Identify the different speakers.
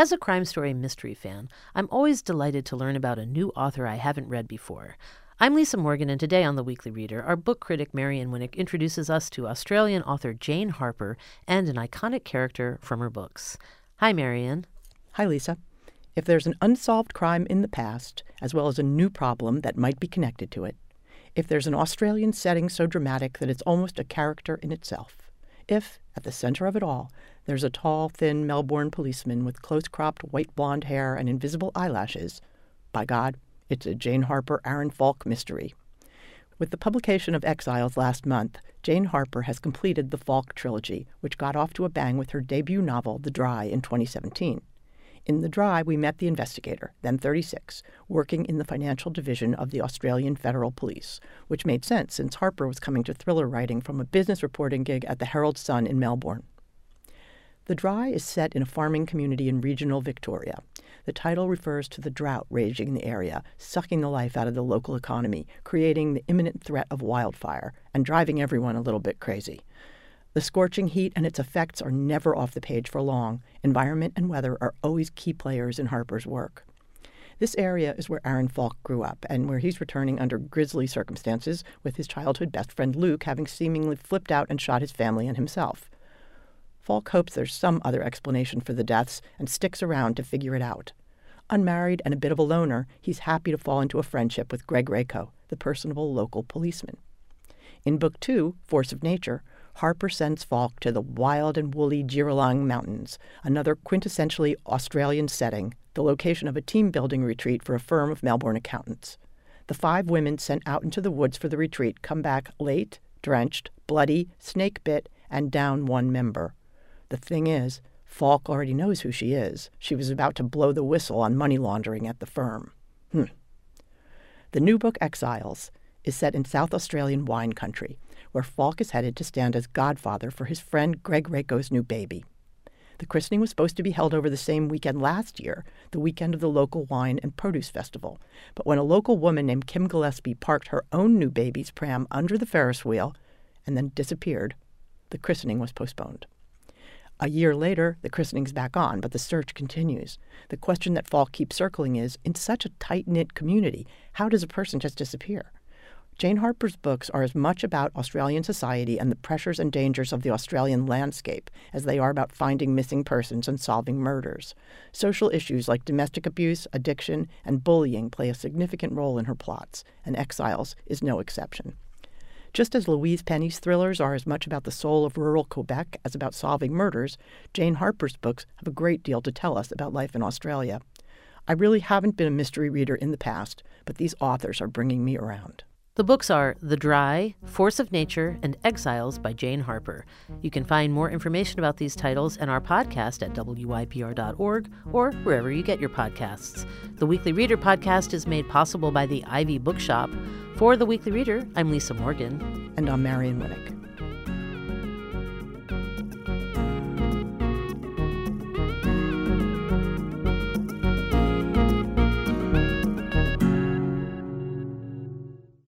Speaker 1: As a crime story mystery fan, I'm always delighted to learn about a new author I haven't read before. I'm Lisa Morgan, and today on The Weekly Reader, our book critic Marion Winik introduces us to Australian author Jane Harper and an iconic character from her books. Hi, Marion.
Speaker 2: Hi, Lisa. If there's an unsolved crime in the past, as well as a new problem that might be connected to it, if there's an Australian setting so dramatic that it's almost a character in itself, if, at the center of it all, there's a tall, thin Melbourne policeman with close cropped white blonde hair and invisible eyelashes, by God, it's a Jane Harper Aaron Falk mystery. With the publication of Exiles last month, Jane Harper has completed the Falk trilogy, which got off to a bang with her debut novel, The Dry, in 2017. In The Dry, we met the investigator, then 36, working in the financial division of the Australian Federal Police, which made sense since Harper was coming to thriller writing from a business reporting gig at the Herald Sun in Melbourne. The Dry is set in a farming community in regional Victoria. The title refers to the drought raging in the area, sucking the life out of the local economy, creating the imminent threat of wildfire, and driving everyone a little bit crazy. The scorching heat and its effects are never off the page for long. Environment and weather are always key players in Harper's work. This area is where Aaron Falk grew up and where he's returning under grisly circumstances, with his childhood best friend Luke having seemingly flipped out and shot his family and himself. Falk hopes there's some other explanation for the deaths and sticks around to figure it out. Unmarried and a bit of a loner, he's happy to fall into a friendship with Greg Raco, the personable local policeman. In Book Two, Force of Nature, Harper sends Falk to the wild and woolly Girrawong Mountains, another quintessentially Australian setting, the location of a team building retreat for a firm of Melbourne accountants. The five women sent out into the woods for the retreat come back late, drenched, bloody, snake bit, and down one member. The thing is, Falk already knows who she is. She was about to blow the whistle on money laundering at the firm. Hmm. The new book, Exiles, is set in South Australian wine country, where Falk is headed to stand as godfather for his friend Greg Raco's new baby. The christening was supposed to be held over the same weekend last year, the weekend of the local wine and produce festival. But when a local woman named Kim Gillespie parked her own new baby's pram under the Ferris wheel and then disappeared, the christening was postponed. A year later, the christening's back on, but the search continues. The question that Falk keeps circling is in such a tight knit community, how does a person just disappear? Jane Harper's books are as much about Australian society and the pressures and dangers of the Australian landscape as they are about finding missing persons and solving murders. Social issues like domestic abuse, addiction, and bullying play a significant role in her plots, and Exiles is no exception. Just as Louise Penny's thrillers are as much about the soul of rural Quebec as about solving murders, Jane Harper's books have a great deal to tell us about life in Australia. I really haven't been a mystery reader in the past, but these authors are bringing me around.
Speaker 1: The books are The Dry, Force of Nature, and Exiles by Jane Harper. You can find more information about these titles and our podcast at wypr.org or wherever you get your podcasts. The Weekly Reader podcast is made possible by the Ivy Bookshop. For The Weekly Reader, I'm Lisa Morgan.
Speaker 2: And I'm Marion Winik.